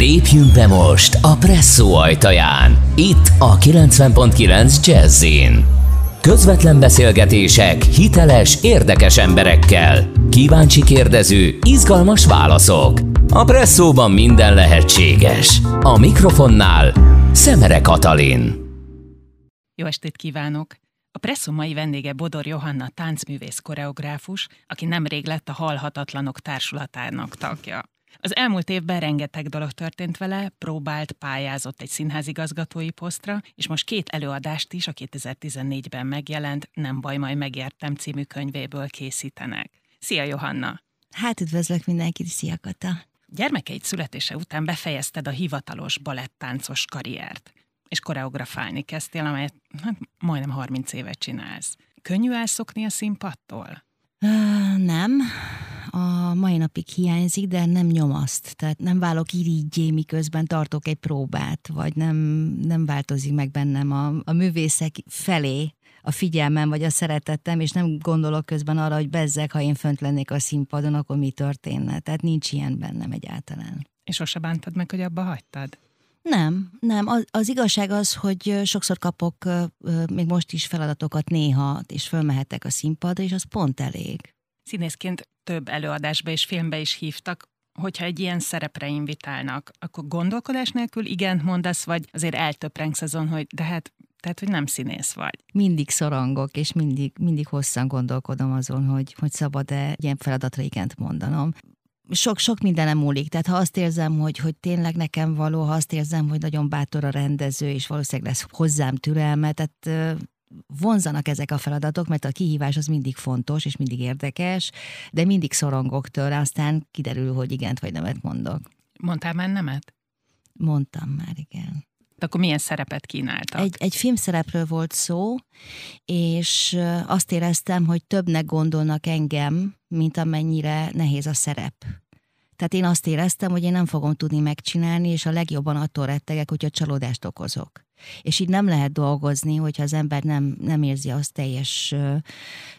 Lépjünk be most a Presszó ajtaján. Itt a 90.9 Jazzin. Közvetlen beszélgetések hiteles, érdekes emberekkel. Kíváncsi kérdező, izgalmas válaszok. A Presszóban minden lehetséges. A mikrofonnál Szemere Katalin. Jó estét kívánok! A Presszó mai vendége Bodor Johanna táncművész koreográfus, aki nemrég lett a Halhatatlanok Társulatának tagja. Az elmúlt évben rengeteg dolog történt vele, próbált, pályázott egy színházigazgatói posztra, és most két előadást is a 2014-ben megjelent Nem baj, majd megértem című könyvéből készítenek. Szia Johanna! Hát üdvözlök mindenkit, szia Kata! Gyermekeid születése után befejezted a hivatalos balettáncos karriert, és koreografálni kezdtél, amelyet hát, majdnem 30 évet csinálsz. Könnyű elszokni a színpadtól? Uh, nem, a mai napig hiányzik, de nem nyomaszt. Tehát nem válok irigyé, miközben tartok egy próbát, vagy nem, nem változik meg bennem a, a művészek felé a figyelmem, vagy a szeretettem, és nem gondolok közben arra, hogy bezzek, ha én fönt lennék a színpadon, akkor mi történne. Tehát nincs ilyen bennem egyáltalán. És sose bántad meg, hogy abba hagytad? Nem, nem. Az, az igazság az, hogy sokszor kapok még most is feladatokat néha, és fölmehetek a színpadra, és az pont elég. Színészként több előadásba és filmbe is hívtak. Hogyha egy ilyen szerepre invitálnak, akkor gondolkodás nélkül igent mondasz, vagy azért eltöprengsz azon, hogy de hát tehát, hogy nem színész vagy. Mindig szorongok, és mindig, mindig hosszan gondolkodom azon, hogy, hogy szabad-e ilyen feladatra igent mondanom sok-sok mindenem múlik. Tehát ha azt érzem, hogy, hogy tényleg nekem való, ha azt érzem, hogy nagyon bátor a rendező, és valószínűleg lesz hozzám türelme, tehát vonzanak ezek a feladatok, mert a kihívás az mindig fontos, és mindig érdekes, de mindig szorongok tőle, aztán kiderül, hogy igent vagy nemet mondok. Mondtál már nemet? Mondtam már, igen. De akkor milyen szerepet kínáltak? Egy, egy filmszerepről volt szó, és azt éreztem, hogy többnek gondolnak engem, mint amennyire nehéz a szerep. Tehát én azt éreztem, hogy én nem fogom tudni megcsinálni, és a legjobban attól rettegek, hogyha csalódást okozok. És így nem lehet dolgozni, hogyha az ember nem, nem érzi azt teljes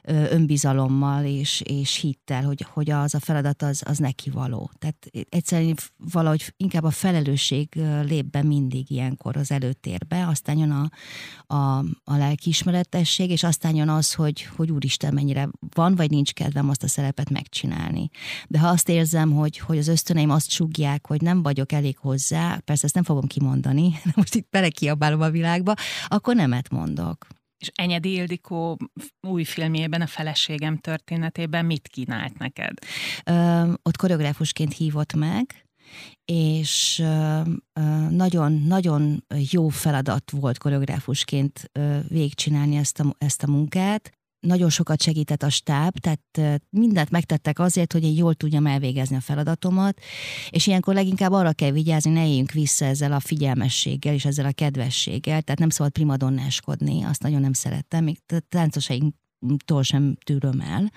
önbizalommal és, és hittel, hogy, hogy az a feladat az, az neki való. Tehát egyszerűen valahogy inkább a felelősség lép be mindig ilyenkor az előtérbe, aztán jön a, a, a lelkiismeretesség, és aztán jön az, hogy, hogy úristen, mennyire van vagy nincs kedvem azt a szerepet megcsinálni. De ha azt érzem, hogy, hogy az ösztöneim azt sugják, hogy nem vagyok elég hozzá, persze ezt nem fogom kimondani, most itt belekiabál próbálom a világba, akkor nemet mondok. És Enyedi Ildikó új filmjében, a feleségem történetében mit kínált neked? Ö, ott koreográfusként hívott meg, és nagyon-nagyon jó feladat volt koreográfusként végigcsinálni ezt a, ezt a munkát nagyon sokat segített a stáb, tehát mindent megtettek azért, hogy én jól tudjam elvégezni a feladatomat, és ilyenkor leginkább arra kell vigyázni, ne éljünk vissza ezzel a figyelmességgel és ezzel a kedvességgel, tehát nem szabad primadonnáskodni, azt nagyon nem szerettem, még táncosainktól sem tűröm el.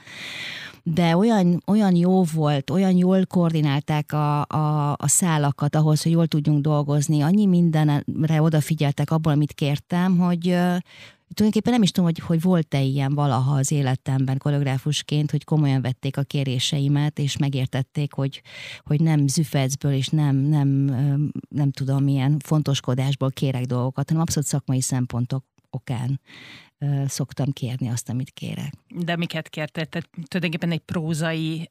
De olyan, olyan jó volt, olyan jól koordinálták a, a, a szálakat ahhoz, hogy jól tudjunk dolgozni, annyi mindenre odafigyeltek abból, amit kértem, hogy, tulajdonképpen nem is tudom, hogy, hogy volt-e ilyen valaha az életemben koreográfusként, hogy komolyan vették a kéréseimet, és megértették, hogy, hogy nem züfecből, és nem, nem, nem tudom, milyen fontoskodásból kérek dolgokat, hanem abszolút szakmai szempontok okán szoktam kérni azt, amit kérek. De miket kérted? Tehát tulajdonképpen egy prózai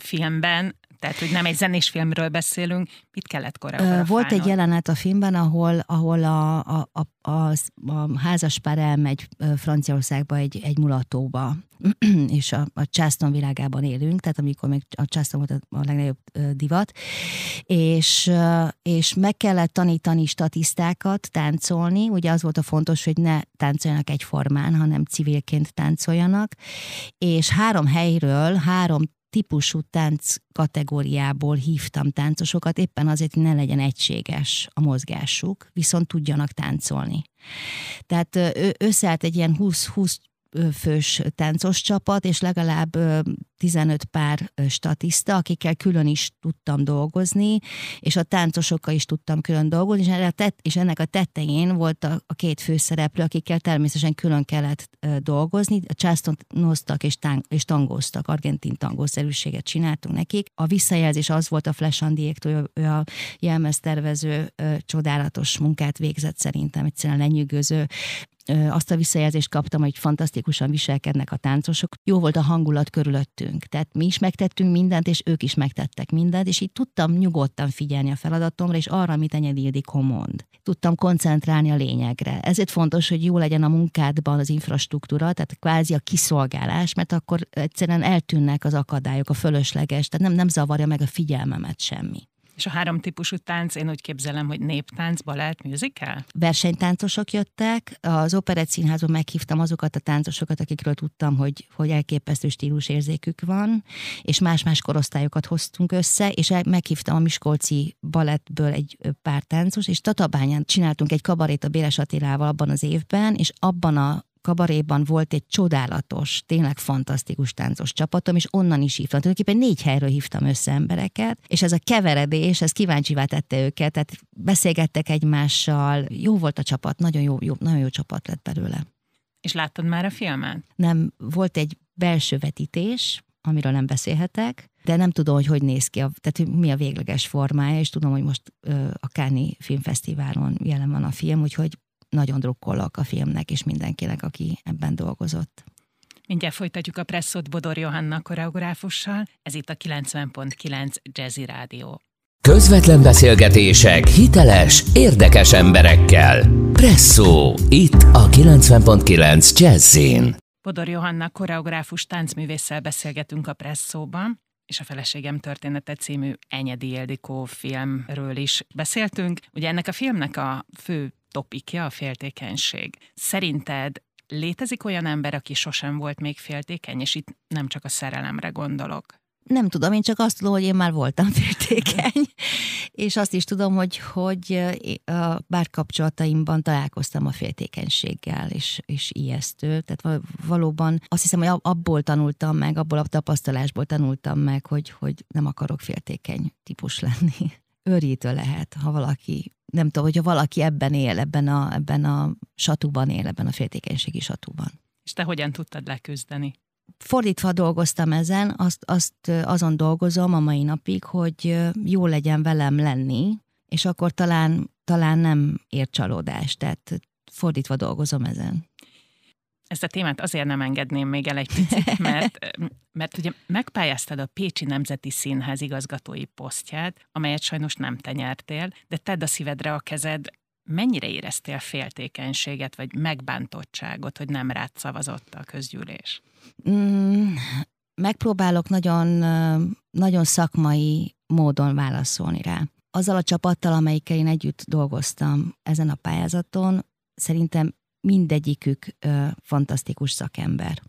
filmben tehát, hogy nem egy zenés filmről beszélünk, mit kellett koreografálnod? Volt egy jelenet a filmben, ahol, ahol a, a, a, a, a házaspár elmegy Franciaországba egy, egy mulatóba, és a, a Charleston világában élünk, tehát amikor még a Charleston volt a, a legnagyobb divat, és, és meg kellett tanítani statisztákat táncolni, ugye az volt a fontos, hogy ne táncoljanak egyformán, hanem civilként táncoljanak, és három helyről, három típusú tánc kategóriából hívtam táncosokat, éppen azért, hogy ne legyen egységes a mozgásuk, viszont tudjanak táncolni. Tehát összeállt egy ilyen 20-20 fős táncos csapat, és legalább 15 pár statiszta, akikkel külön is tudtam dolgozni, és a táncosokkal is tudtam külön dolgozni, és, ennek a tetején volt a, a két főszereplő, akikkel természetesen külön kellett dolgozni. A császtonoztak és, tang, és tangóztak, argentin tangószerűséget csináltunk nekik. A visszajelzés az volt a Flash Andiéktől, ő a jelmeztervező csodálatos munkát végzett szerintem, egyszerűen lenyűgöző azt a visszajelzést kaptam, hogy fantasztikusan viselkednek a táncosok. Jó volt a hangulat körülöttünk. Tehát mi is megtettünk mindent, és ők is megtettek mindent, és így tudtam nyugodtan figyelni a feladatomra, és arra, amit Enyedi Ildikó mond. Tudtam koncentrálni a lényegre. Ezért fontos, hogy jó legyen a munkádban az infrastruktúra, tehát kvázi a kiszolgálás, mert akkor egyszerűen eltűnnek az akadályok, a fölösleges, tehát nem, nem zavarja meg a figyelmemet semmi. És a három típusú tánc, én úgy képzelem, hogy néptánc, balett, musical? Versenytáncosok jöttek, az Operett Színházban meghívtam azokat a táncosokat, akikről tudtam, hogy, hogy elképesztő stílusérzékük van, és más-más korosztályokat hoztunk össze, és meghívtam a Miskolci balettből egy pár táncos, és Tatabányán csináltunk egy kabarét a Béres Attilával abban az évben, és abban a kabaréban volt egy csodálatos, tényleg fantasztikus táncos csapatom, és onnan is hívtam. Tulajdonképpen négy helyről hívtam össze embereket, és ez a keveredés, ez kíváncsivá tette őket, tehát beszélgettek egymással, jó volt a csapat, nagyon jó, jó, nagyon jó csapat lett belőle. És láttad már a filmet? Nem, volt egy belső vetítés, amiről nem beszélhetek, de nem tudom, hogy hogy néz ki, a, tehát mi a végleges formája, és tudom, hogy most ö, a Káni Filmfesztiválon jelen van a film, úgyhogy nagyon drukkolok a filmnek és mindenkinek, aki ebben dolgozott. Mindjárt folytatjuk a presszót Bodor Johanna koreográfussal. Ez itt a 90.9 Jazzy Rádió. Közvetlen beszélgetések hiteles, érdekes emberekkel. Presszó, itt a 90.9 Jazzin. Bodor Johanna koreográfus táncművésszel beszélgetünk a Presszóban, és a Feleségem története című Enyedi Ildikó filmről is beszéltünk. Ugye ennek a filmnek a fő topikja a féltékenység. Szerinted létezik olyan ember, aki sosem volt még féltékeny, és itt nem csak a szerelemre gondolok? Nem tudom, én csak azt tudom, hogy én már voltam féltékeny, és azt is tudom, hogy, hogy a bárkapcsolataimban találkoztam a féltékenységgel, és, és ijesztő. Tehát valóban azt hiszem, hogy abból tanultam meg, abból a tapasztalásból tanultam meg, hogy, hogy nem akarok féltékeny típus lenni. Őrítő lehet, ha valaki nem tudom, hogyha valaki ebben él, ebben a, ebben a satúban él, ebben a féltékenységi satúban. És te hogyan tudtad leküzdeni? Fordítva dolgoztam ezen, azt, azt azon dolgozom a mai napig, hogy jó legyen velem lenni, és akkor talán, talán nem ér csalódást, tehát fordítva dolgozom ezen ezt a témát azért nem engedném még el egy picit, mert, mert ugye megpályáztad a Pécsi Nemzeti Színház igazgatói posztját, amelyet sajnos nem te nyertél, de tedd a szívedre a kezed, mennyire éreztél féltékenységet, vagy megbántottságot, hogy nem rád szavazott a közgyűlés? Mm, megpróbálok nagyon, nagyon szakmai módon válaszolni rá. Azzal a csapattal, amelyikkel én együtt dolgoztam ezen a pályázaton, szerintem mindegyikük ö, fantasztikus szakember.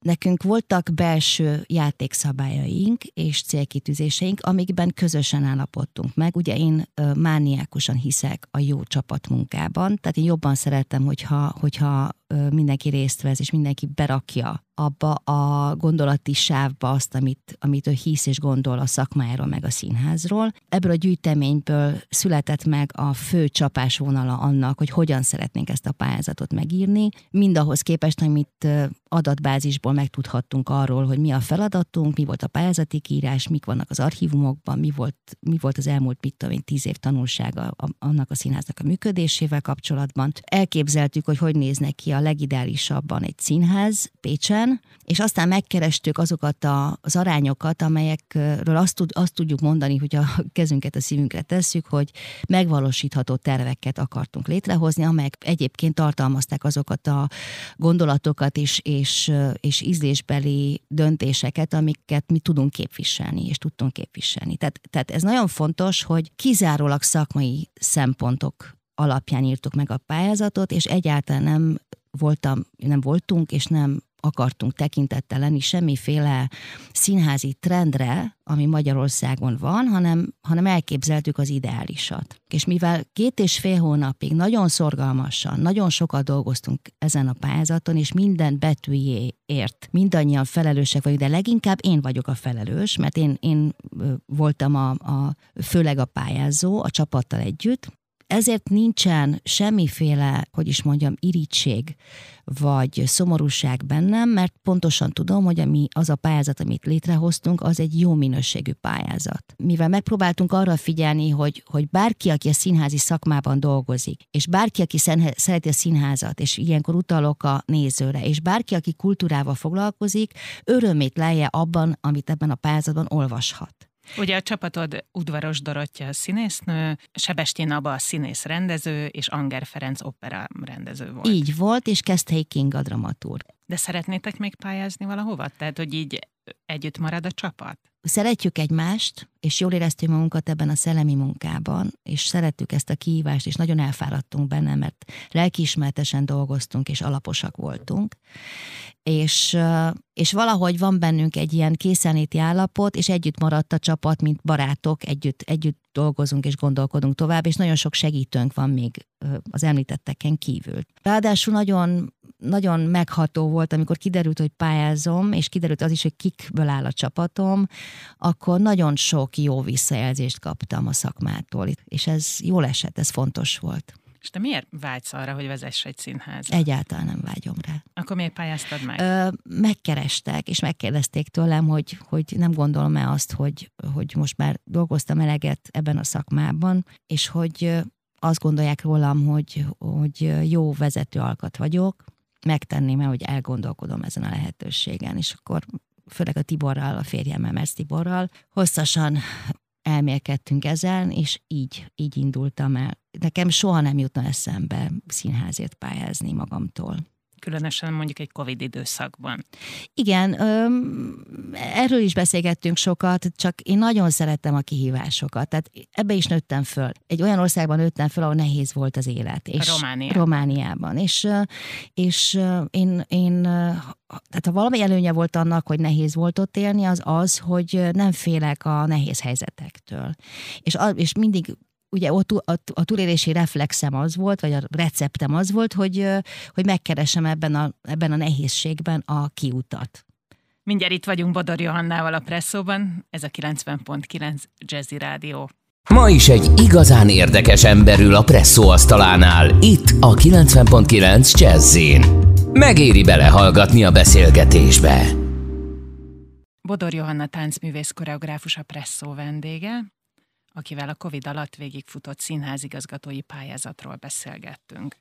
Nekünk voltak belső játékszabályaink és célkitűzéseink, amikben közösen állapodtunk meg. Ugye én mániákusan hiszek a jó csapatmunkában, tehát én jobban szeretem, hogyha, hogyha mindenki részt vesz, és mindenki berakja abba a gondolati sávba azt, amit, amit ő hisz és gondol a szakmájáról, meg a színházról. Ebből a gyűjteményből született meg a fő csapásvonala annak, hogy hogyan szeretnénk ezt a pályázatot megírni, mindahhoz képest, amit adatbázisból megtudhattunk arról, hogy mi a feladatunk, mi volt a pályázati írás, mik vannak az archívumokban, mi volt, mi volt az elmúlt, mit tudom én, tíz év tanulsága annak a színháznak a működésével kapcsolatban. Elképzeltük, hogy hogy néznek ki a legideálisabban egy színház Pécsen, és aztán megkerestük azokat a, az arányokat, amelyekről azt, tud, azt tudjuk mondani, hogy a kezünket a szívünkre tesszük, hogy megvalósítható terveket akartunk létrehozni, amelyek egyébként tartalmazták azokat a gondolatokat és, és, és ízlésbeli döntéseket, amiket mi tudunk képviselni, és tudtunk képviselni. Tehát, tehát ez nagyon fontos, hogy kizárólag szakmai szempontok alapján írtuk meg a pályázatot, és egyáltalán nem voltam, nem voltunk, és nem akartunk tekintettel lenni semmiféle színházi trendre, ami Magyarországon van, hanem, hanem elképzeltük az ideálisat. És mivel két és fél hónapig nagyon szorgalmasan, nagyon sokat dolgoztunk ezen a pályázaton, és minden betűjéért mindannyian felelősek vagyunk, de leginkább én vagyok a felelős, mert én, én voltam a, a, főleg a pályázó a csapattal együtt, ezért nincsen semmiféle, hogy is mondjam, irítség vagy szomorúság bennem, mert pontosan tudom, hogy ami az a pályázat, amit létrehoztunk, az egy jó minőségű pályázat. Mivel megpróbáltunk arra figyelni, hogy, hogy bárki, aki a színházi szakmában dolgozik, és bárki, aki szereti a színházat, és ilyenkor utalok a nézőre, és bárki, aki kultúrával foglalkozik, örömét lejje abban, amit ebben a pályázatban olvashat. Ugye a csapatod Udvaros Dorottya a színésznő, Sebestyen Aba a színész rendező, és Anger Ferenc opera rendező volt. Így volt, és Keszthely King a dramaturg. De szeretnétek még pályázni valahova? Tehát, hogy így együtt marad a csapat? Szeretjük egymást, és jól éreztük magunkat ebben a szellemi munkában, és szerettük ezt a kihívást, és nagyon elfáradtunk benne, mert lelkiismertesen dolgoztunk, és alaposak voltunk. És, és valahogy van bennünk egy ilyen készenléti állapot, és együtt maradt a csapat, mint barátok, együtt, együtt dolgozunk és gondolkodunk tovább, és nagyon sok segítőnk van még az említetteken kívül. Ráadásul nagyon nagyon megható volt, amikor kiderült, hogy pályázom, és kiderült az is, hogy kikből áll a csapatom, akkor nagyon sok jó visszajelzést kaptam a szakmától, és ez jól esett, ez fontos volt. És te miért vágysz arra, hogy vezess egy színházat? Egyáltalán nem vágyom rá. Akkor miért pályáztad meg? Ö, megkerestek, és megkérdezték tőlem, hogy, hogy nem gondolom-e azt, hogy, hogy most már dolgoztam eleget ebben a szakmában, és hogy azt gondolják rólam, hogy, hogy jó vezető alkat vagyok, megtenném mert hogy elgondolkodom ezen a lehetőségen, és akkor főleg a Tiborral, a férjemmel, Mersz Tiborral hosszasan elmélkedtünk ezen, és így, így indultam el. Nekem soha nem jutna eszembe színházért pályázni magamtól különösen mondjuk egy Covid időszakban. Igen, öm, erről is beszélgettünk sokat, csak én nagyon szerettem a kihívásokat. Tehát ebbe is nőttem föl. Egy olyan országban nőttem föl, ahol nehéz volt az élet. És Romániában. Romániában. És, és én, én tehát ha valami előnye volt annak, hogy nehéz volt ott élni, az az, hogy nem félek a nehéz helyzetektől. És, és mindig ugye ott a, a túlélési reflexem az volt, vagy a receptem az volt, hogy, hogy megkeresem ebben a, ebben a nehézségben a kiutat. Mindjárt itt vagyunk Bodor Johannával a Presszóban, ez a 90.9 Jazzy Rádió. Ma is egy igazán érdekes emberül a Presszó asztalánál, itt a 90.9 Jazzin. Megéri belehallgatni a beszélgetésbe. Bodor Johanna táncművész koreográfus a Presszó vendége akivel a Covid alatt végigfutott színházigazgatói pályázatról beszélgettünk.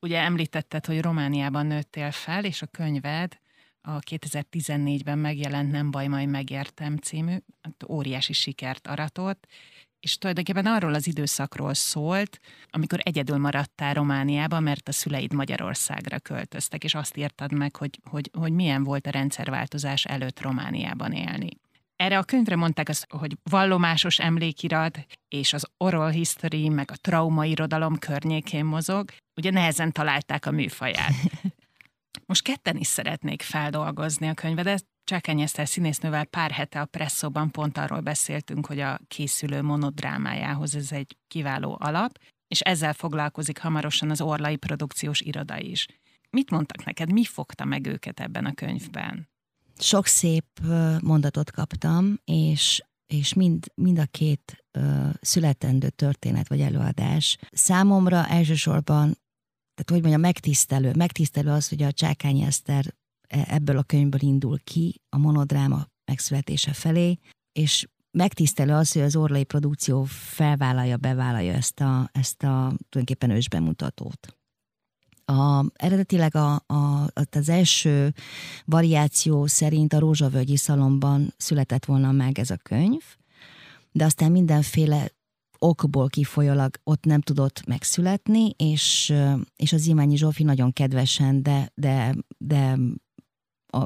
Ugye említetted, hogy Romániában nőttél fel, és a könyved a 2014-ben megjelent Nem baj, majd megértem című, hát óriási sikert aratott, és tulajdonképpen arról az időszakról szólt, amikor egyedül maradtál Romániában, mert a szüleid Magyarországra költöztek, és azt írtad meg, hogy, hogy, hogy milyen volt a rendszerváltozás előtt Romániában élni. Erre a könyvre mondták azt, hogy vallomásos emlékirat és az oral history, meg a traumairodalom környékén mozog. Ugye nehezen találták a műfaját. Most ketten is szeretnék feldolgozni a könyvedet. Csákány Eszter színésznővel pár hete a presszóban pont arról beszéltünk, hogy a készülő monodrámájához ez egy kiváló alap, és ezzel foglalkozik hamarosan az Orlai Produkciós Iroda is. Mit mondtak neked, mi fogta meg őket ebben a könyvben? Sok szép mondatot kaptam, és, és mind, mind a két születendő történet vagy előadás számomra elsősorban, tehát hogy mondjam, megtisztelő. Megtisztelő az, hogy a Csákány Eszter e, ebből a könyvből indul ki a monodráma megszületése felé, és megtisztelő az, hogy az Orlai produkció felvállalja, bevállalja ezt a, ezt a tulajdonképpen ősbemutatót. A, eredetileg a, a, az első variáció szerint a Rózsavölgyi Szalomban született volna meg ez a könyv, de aztán mindenféle okból kifolyólag ott nem tudott megszületni, és, és az Imányi Zsófi nagyon kedvesen, de, de, de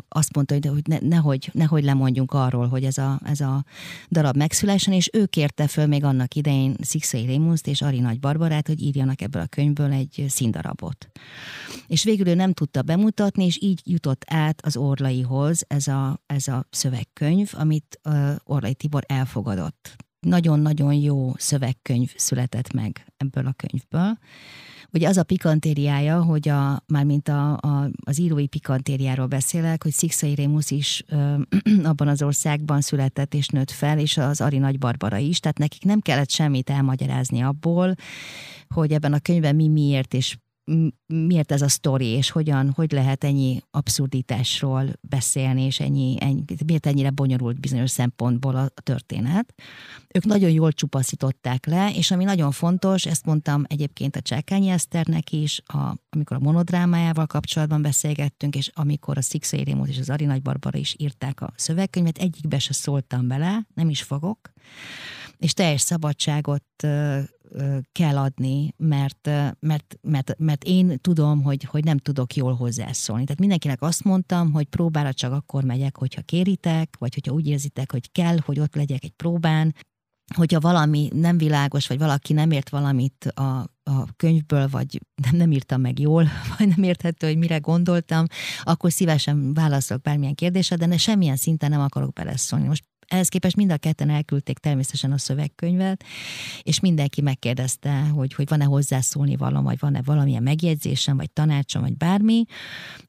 azt mondta, hogy, ne, nehogy, nehogy lemondjunk arról, hogy ez a, ez a darab megszülessen, és ő kérte föl még annak idején Szikszai Rémuszt és Ari Nagy Barbarát, hogy írjanak ebből a könyvből egy színdarabot. És végül ő nem tudta bemutatni, és így jutott át az Orlaihoz ez a, ez a szövegkönyv, amit Orlai Tibor elfogadott. Nagyon-nagyon jó szövegkönyv született meg ebből a könyvből. Ugye az a pikantériája, hogy a, mármint a, a, az írói pikantériáról beszélek, hogy Szikszai Rémusz is ö, abban az országban született és nőtt fel, és az Ari Nagy Barbara is, tehát nekik nem kellett semmit elmagyarázni abból, hogy ebben a könyvben mi miért és miért ez a sztori, és hogyan, hogy lehet ennyi abszurditásról beszélni, és ennyi, ennyi, miért ennyire bonyolult bizonyos szempontból a történet. Ők nagyon jól csupaszították le, és ami nagyon fontos, ezt mondtam egyébként a Csákányi Eszternek is, a, amikor a monodrámájával kapcsolatban beszélgettünk, és amikor a Szikszai Rémót és az Ari Nagy Barbara is írták a szövegkönyvet, egyikbe se szóltam bele, nem is fogok, és teljes szabadságot kell adni, mert, mert, mert, mert én tudom, hogy, hogy nem tudok jól hozzászólni. Tehát mindenkinek azt mondtam, hogy próbára csak akkor megyek, hogyha kéritek, vagy hogyha úgy érzitek, hogy kell, hogy ott legyek egy próbán, hogyha valami nem világos, vagy valaki nem ért valamit a, a könyvből, vagy nem, nem írtam meg jól, vagy nem érthető, hogy mire gondoltam, akkor szívesen válaszolok bármilyen kérdésre, de ne, semmilyen szinten nem akarok beleszólni. Most ehhez képest mind a ketten elküldték természetesen a szövegkönyvet, és mindenki megkérdezte, hogy, hogy van-e hozzászólni valami, vagy van-e valamilyen megjegyzésem, vagy tanácsom, vagy bármi.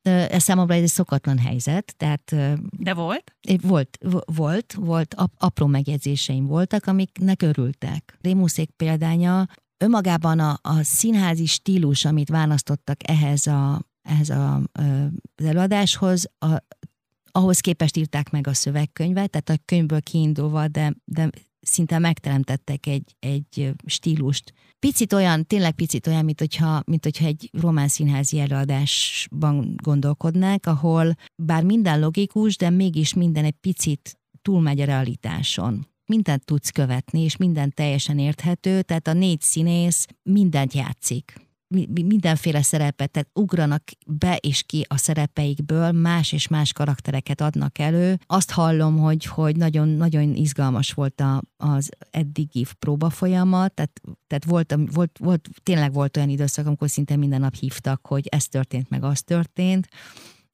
Ez számomra egy szokatlan helyzet, tehát... De volt? Volt, volt, volt, apró megjegyzéseim voltak, amiknek örültek. Rémuszék példánya önmagában a, a színházi stílus, amit választottak ehhez a, ehhez a, az előadáshoz, a, ahhoz képest írták meg a szövegkönyvet, tehát a könyvből kiindulva, de, de szinte megteremtettek egy, egy stílust. Picit olyan, tényleg picit olyan, mint hogyha, mint hogyha egy román színházi előadásban gondolkodnák, ahol bár minden logikus, de mégis minden egy picit túlmegy a realitáson mindent tudsz követni, és minden teljesen érthető, tehát a négy színész mindent játszik mindenféle szerepet, tehát ugranak be és ki a szerepeikből, más és más karaktereket adnak elő. Azt hallom, hogy, hogy nagyon, nagyon izgalmas volt a, az eddigi próba folyamat, tehát, tehát volt, volt, volt, tényleg volt olyan időszak, amikor szinte minden nap hívtak, hogy ez történt, meg az történt,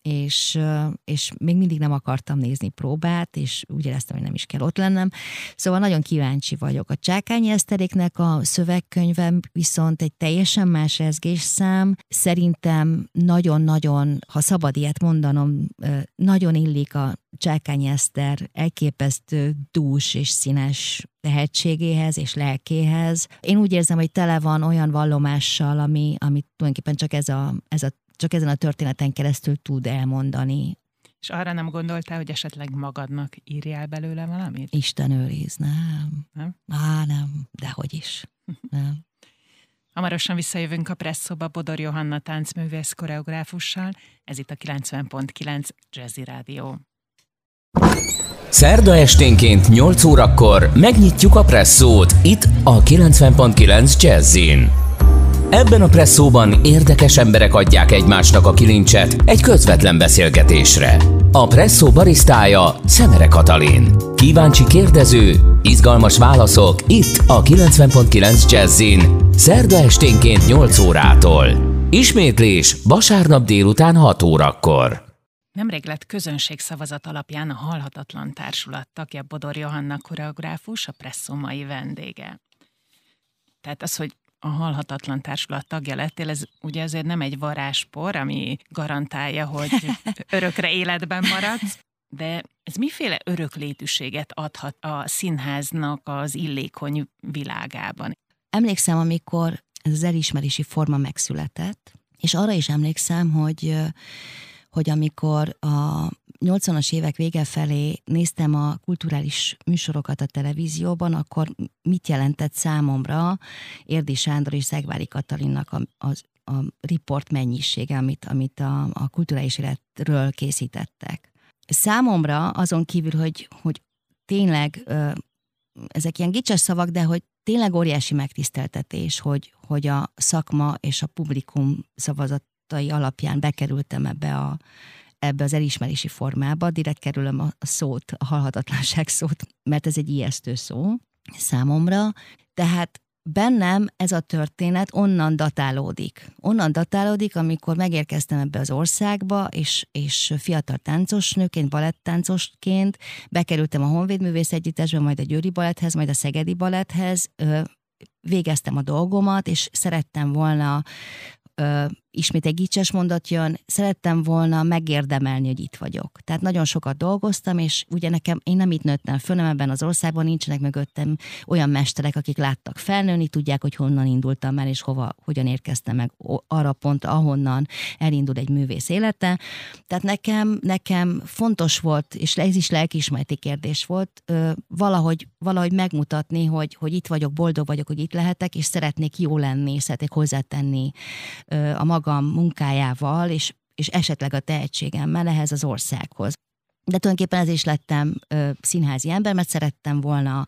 és, és még mindig nem akartam nézni próbát, és úgy éreztem, hogy nem is kell ott lennem. Szóval nagyon kíváncsi vagyok. A Csákányi Eszteréknek a szövegkönyvem viszont egy teljesen más szám. Szerintem nagyon-nagyon, ha szabad ilyet mondanom, nagyon illik a Csákányi Eszter elképesztő dús és színes tehetségéhez és lelkéhez. Én úgy érzem, hogy tele van olyan vallomással, ami, amit tulajdonképpen csak ez a, ez a csak ezen a történeten keresztül tud elmondani. És arra nem gondoltál, hogy esetleg magadnak írjál belőle valamit? Isten őriz, nem. Nem? Á, nem, dehogy is. Nem. Hamarosan visszajövünk a presszóba Bodor Johanna táncművész koreográfussal. Ez itt a 90.9 Jazzy Rádió. Szerda esténként 8 órakor megnyitjuk a presszót itt a 90.9 Jazzin. Ebben a presszóban érdekes emberek adják egymásnak a kilincset egy közvetlen beszélgetésre. A presszó barisztája Szemere Katalin. Kíváncsi kérdező, izgalmas válaszok itt a 90.9 Jazzin. Szerda esténként 8 órától. Ismétlés vasárnap délután 6 órakor. Nemrég lett közönségszavazat alapján a Halhatatlan Társulat tagja Bodor Johanna koreográfus, a presszó mai vendége. Tehát az, hogy a Halhatatlan Társulat tagja lettél, ez ugye azért nem egy varázspor, ami garantálja, hogy örökre életben maradsz, de ez miféle öröklétűséget adhat a színháznak az illékony világában? Emlékszem, amikor ez az elismerési forma megszületett, és arra is emlékszem, hogy hogy amikor a 80-as évek vége felé néztem a kulturális műsorokat a televízióban, akkor mit jelentett számomra Érdi Sándor és Szegvári Katalinnak a, az, a riport mennyisége, amit, amit a, a kulturális életről készítettek. Számomra azon kívül, hogy, hogy tényleg ezek ilyen gicses szavak, de hogy tényleg óriási megtiszteltetés, hogy, hogy a szakma és a publikum szavazatai alapján bekerültem ebbe a, ebbe az elismerési formába, direkt kerülöm a szót, a halhatatlanság szót, mert ez egy ijesztő szó számomra, tehát bennem ez a történet onnan datálódik. Onnan datálódik, amikor megérkeztem ebbe az országba, és, és fiatal táncosnőként, balettáncosként bekerültem a Honvéd Művész Együttesbe, majd a Győri Baletthez, majd a Szegedi Baletthez, végeztem a dolgomat, és szerettem volna ismét egy gicses mondat jön, szerettem volna megérdemelni, hogy itt vagyok. Tehát nagyon sokat dolgoztam, és ugye nekem, én nem itt nőttem föl, nem ebben az országban nincsenek mögöttem olyan mesterek, akik láttak felnőni, tudják, hogy honnan indultam el, és hova, hogyan érkeztem meg arra pont, ahonnan elindul egy művész élete. Tehát nekem, nekem fontos volt, és ez is lelkismereti kérdés volt, valahogy, valahogy megmutatni, hogy, hogy itt vagyok, boldog vagyok, hogy itt lehetek, és szeretnék jó lenni, szeretnék hozzátenni a maga magam munkájával, és, és esetleg a tehetségemmel ehhez az országhoz. De tulajdonképpen ez is lettem ö, színházi ember, mert szerettem volna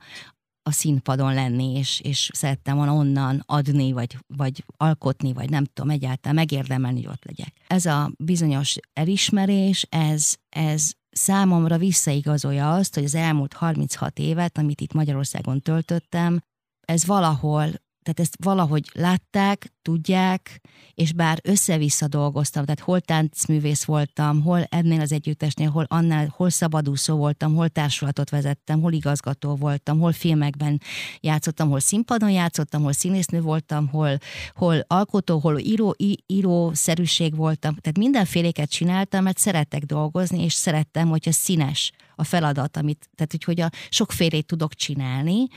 a színpadon lenni, és, és szerettem volna onnan adni, vagy, vagy alkotni, vagy nem tudom, egyáltalán megérdemelni, hogy ott legyek. Ez a bizonyos elismerés, ez, ez számomra visszaigazolja azt, hogy az elmúlt 36 évet, amit itt Magyarországon töltöttem, ez valahol tehát ezt valahogy látták, tudják, és bár össze-vissza dolgoztam, tehát hol táncművész voltam, hol ennél az együttesnél, hol annál, hol szabadúszó voltam, hol társulatot vezettem, hol igazgató voltam, hol filmekben játszottam, hol színpadon játszottam, hol színésznő voltam, hol, hol alkotó, hol író, író szerűség voltam. Tehát mindenféléket csináltam, mert szeretek dolgozni, és szerettem, hogyha színes a feladat, amit, tehát hogy, hogy a sokfélét tudok csinálni,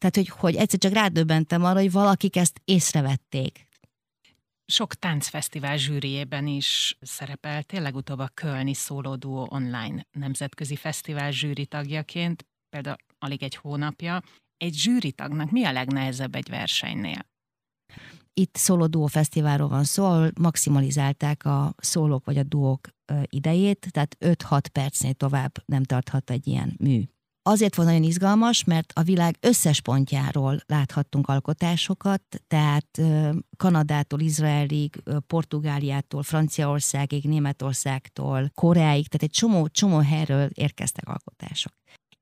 tehát, hogy, hogy egyszer csak rádöbbentem arra, hogy valakik ezt észrevették. Sok táncfesztivál zsűriében is szerepeltél, legutóbb a Kölni Szóló Duo online nemzetközi fesztivál zsűri tagjaként, például alig egy hónapja. Egy zsűritagnak mi a legnehezebb egy versenynél? Itt szóló duó fesztiválról van szó, ahol maximalizálták a szólók vagy a duók idejét, tehát 5-6 percnél tovább nem tarthat egy ilyen mű. Azért volt nagyon izgalmas, mert a világ összes pontjáról láthattunk alkotásokat, tehát Kanadától, Izraelig, Portugáliától, Franciaországig, Németországtól, Koreáig, tehát egy csomó, csomó helyről érkeztek alkotások.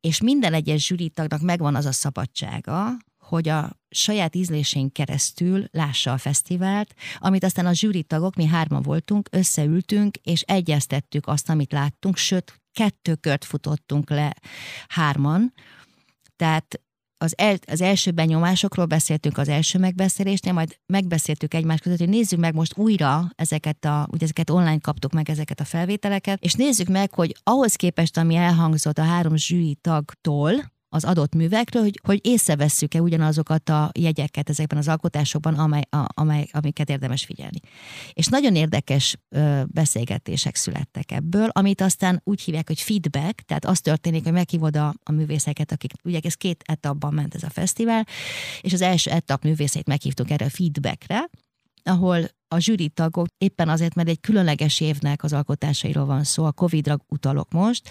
És minden egyes zsűritagnak megvan az a szabadsága, hogy a saját ízlésén keresztül lássa a fesztivált, amit aztán a zsűritagok, mi hárman voltunk, összeültünk, és egyeztettük azt, amit láttunk, sőt, kettő kört futottunk le hárman, tehát az, el, az első benyomásokról beszéltünk az első megbeszélésnél, majd megbeszéltük egymás között, hogy nézzük meg most újra ezeket a, ugye ezeket online kaptuk meg ezeket a felvételeket, és nézzük meg, hogy ahhoz képest, ami elhangzott a három zsűri tagtól, az adott művekről, hogy, hogy észrevesszük-e ugyanazokat a jegyeket ezekben az alkotásokban, amely, a, amely, amiket érdemes figyelni. És nagyon érdekes ö, beszélgetések születtek ebből, amit aztán úgy hívják, hogy feedback, tehát az történik, hogy meghívod a, a művészeket, akik, ugye ez két etapban ment ez a fesztivál, és az első etap művészét meghívtuk erre a feedbackre, ahol a zsűri tagok éppen azért, mert egy különleges évnek az alkotásairól van szó, a Covid-ra utalok most,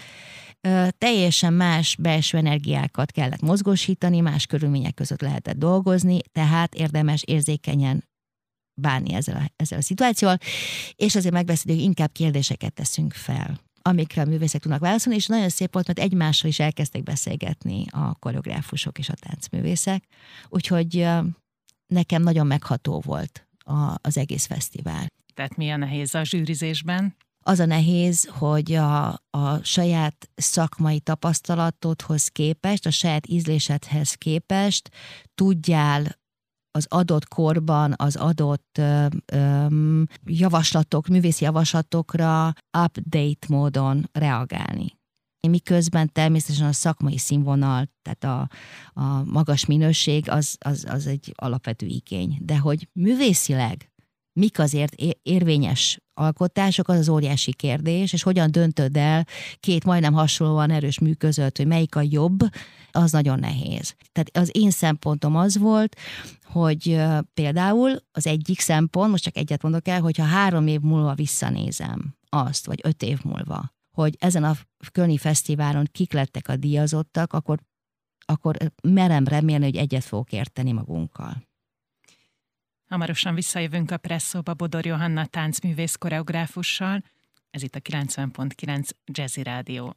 teljesen más belső energiákat kellett mozgósítani, más körülmények között lehetett dolgozni, tehát érdemes érzékenyen bánni ezzel a, ezzel a szituációval, és azért megbeszéljük, inkább kérdéseket teszünk fel amikre a művészek tudnak válaszolni, és nagyon szép volt, mert egymással is elkezdtek beszélgetni a koreográfusok és a táncművészek, úgyhogy nekem nagyon megható volt a, az egész fesztivál. Tehát mi a nehéz a zsűrizésben? Az a nehéz, hogy a, a saját szakmai tapasztalatodhoz képest, a saját ízlésedhez képest tudjál az adott korban az adott ö, ö, javaslatok, művészi javaslatokra update módon reagálni. Miközben természetesen a szakmai színvonal, tehát a, a magas minőség az, az, az egy alapvető igény. De hogy művészileg mik azért érvényes alkotások, az az óriási kérdés, és hogyan döntöd el két majdnem hasonlóan erős mű között, hogy melyik a jobb, az nagyon nehéz. Tehát az én szempontom az volt, hogy például az egyik szempont, most csak egyet mondok el, hogyha három év múlva visszanézem azt, vagy öt év múlva, hogy ezen a Kölni Fesztiválon kik lettek a díjazottak, akkor, akkor merem remélni, hogy egyet fogok érteni magunkkal. Hamarosan visszajövünk a presszóba Bodor Johanna táncművész koreográfussal. Ez itt a 90.9 Jazzy Rádió.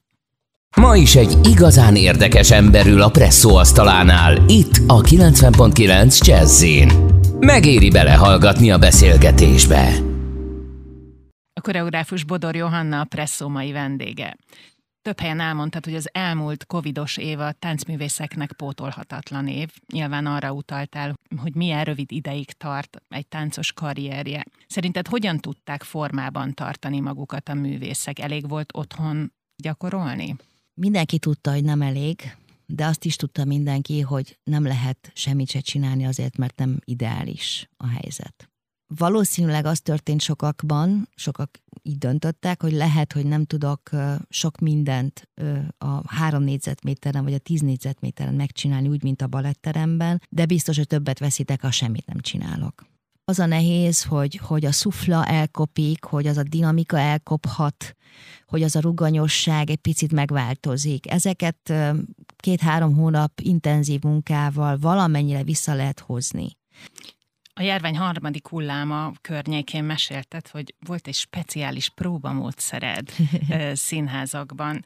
Ma is egy igazán érdekes emberül a presszó asztalánál, itt a 90.9 Jazzin. Megéri belehallgatni a beszélgetésbe. A koreográfus Bodor Johanna a presszó mai vendége. Több helyen elmondtad, hogy az elmúlt covidos év a táncművészeknek pótolhatatlan év. Nyilván arra utaltál, hogy milyen rövid ideig tart egy táncos karrierje. Szerinted hogyan tudták formában tartani magukat a művészek? Elég volt otthon gyakorolni? Mindenki tudta, hogy nem elég, de azt is tudta mindenki, hogy nem lehet semmit se csinálni azért, mert nem ideális a helyzet. Valószínűleg az történt sokakban, sokak így döntöttek, hogy lehet, hogy nem tudok sok mindent a három négyzetméteren vagy a tíz négyzetméteren megcsinálni úgy, mint a baletteremben, de biztos, hogy többet veszítek, ha semmit nem csinálok. Az a nehéz, hogy, hogy a szufla elkopik, hogy az a dinamika elkophat, hogy az a ruganyosság egy picit megváltozik. Ezeket két-három hónap intenzív munkával valamennyire vissza lehet hozni. A járvány harmadik hulláma környékén mesélted, hogy volt egy speciális próbamódszered színházakban.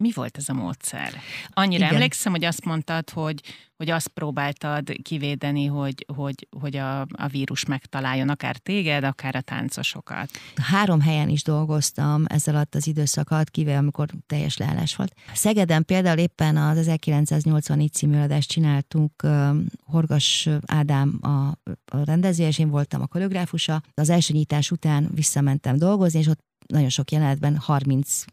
Mi volt ez a módszer? Annyira Igen. emlékszem, hogy azt mondtad, hogy, hogy azt próbáltad kivédeni, hogy, hogy, hogy a, a vírus megtaláljon akár téged, akár a táncosokat. Három helyen is dolgoztam ezzel alatt az időszakat, kivéve amikor teljes leállás volt. Szegeden például éppen az 1984 című adást csináltunk, Horgas Ádám a, a rendező, és én voltam a koreográfusa. Az első nyitás után visszamentem dolgozni, és ott nagyon sok jelenetben 30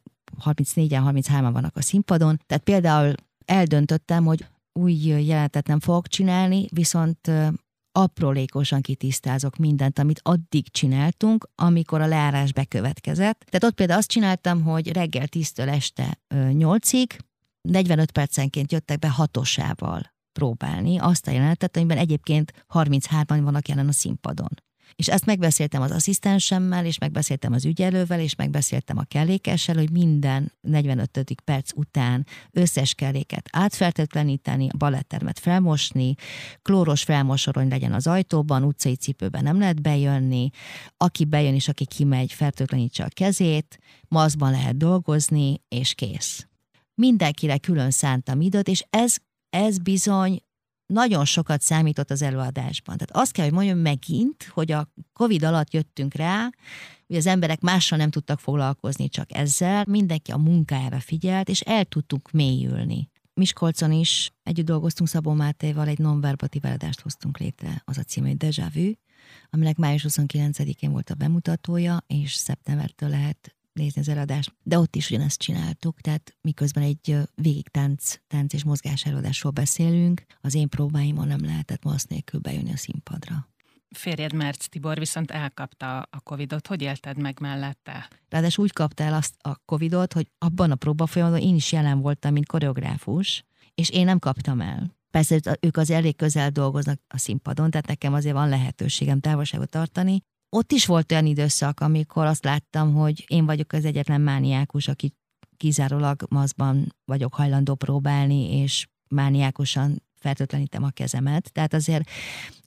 34-en, 33-an vannak a színpadon, tehát például eldöntöttem, hogy új jelenetet nem fogok csinálni, viszont aprólékosan kitisztázok mindent, amit addig csináltunk, amikor a leárás bekövetkezett. Tehát ott például azt csináltam, hogy reggel 10-től este 8-ig, 45 percenként jöttek be hatosával próbálni azt a jelenetet, amiben egyébként 33-an vannak jelen a színpadon. És ezt megbeszéltem az asszisztensemmel, és megbeszéltem az ügyelővel, és megbeszéltem a kellékessel, hogy minden 45. perc után összes kelléket átfertőtleníteni, a balettermet felmosni, klóros felmosorony legyen az ajtóban, utcai cipőben nem lehet bejönni, aki bejön és aki kimegy, fertőtlenítse a kezét, maszkban lehet dolgozni, és kész. Mindenkire külön szántam időt, és ez ez bizony nagyon sokat számított az előadásban. Tehát azt kell, hogy mondjam megint, hogy a Covid alatt jöttünk rá, hogy az emberek mással nem tudtak foglalkozni, csak ezzel. Mindenki a munkájára figyelt, és el tudtuk mélyülni. Miskolcon is együtt dolgoztunk Szabó Mátéval, egy nonverbatív előadást hoztunk létre, az a cím, hogy Deja Vu, aminek május 29-én volt a bemutatója, és szeptembertől lehet nézni az eladást. De ott is ugyanezt csináltuk, tehát miközben egy végig tánc, tánc és mozgás előadásról beszélünk, az én próbáimon nem lehetett ma azt nélkül bejönni a színpadra. Férjed Merc Tibor viszont elkapta a Covidot. Hogy élted meg mellette? Ráadásul úgy kapta el azt a Covidot, hogy abban a próbafolyamon én is jelen voltam, mint koreográfus, és én nem kaptam el. Persze ők az elég közel dolgoznak a színpadon, tehát nekem azért van lehetőségem távolságot tartani, ott is volt olyan időszak, amikor azt láttam, hogy én vagyok az egyetlen mániákus, aki kizárólag mazban vagyok hajlandó próbálni, és mániákusan fertőtlenítem a kezemet. Tehát azért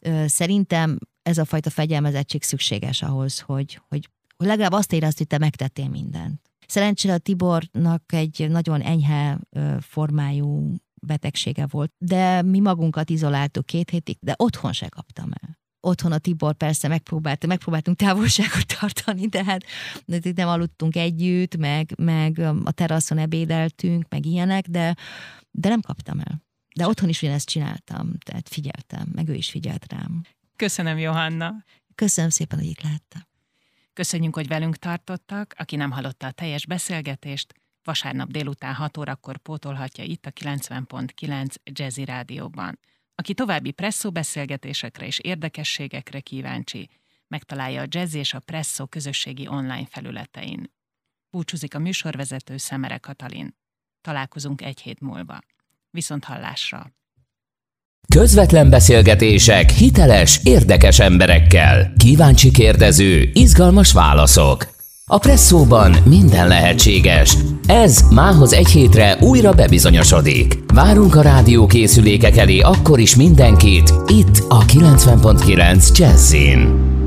ö, szerintem ez a fajta fegyelmezettség szükséges ahhoz, hogy, hogy, hogy legalább azt érezd, hogy te megtettél mindent. Szerencsére a Tibornak egy nagyon enyhe ö, formájú betegsége volt, de mi magunkat izoláltuk két hétig, de otthon se kaptam el otthon a Tibor persze megpróbálta, megpróbáltunk távolságot tartani, de hát nem aludtunk együtt, meg, meg a teraszon ebédeltünk, meg ilyenek, de, de nem kaptam el. De otthon is ugyanezt csináltam, tehát figyeltem, meg ő is figyelt rám. Köszönöm, Johanna. Köszönöm szépen, hogy itt lehettem. Köszönjük, hogy velünk tartottak. Aki nem hallotta a teljes beszélgetést, vasárnap délután 6 órakor pótolhatja itt a 90.9 Jazzy Rádióban. Aki további presszó beszélgetésekre és érdekességekre kíváncsi, megtalálja a Jazz és a Presszó közösségi online felületein. Búcsúzik a műsorvezető Szemere Katalin. Találkozunk egy hét múlva. Viszont hallásra! Közvetlen beszélgetések hiteles, érdekes emberekkel. Kíváncsi kérdező, izgalmas válaszok. A Presszóban minden lehetséges. Ez mához egy hétre újra bebizonyosodik. Várunk a rádió készülékek elé akkor is mindenkit, itt a 90.9 Jazzin.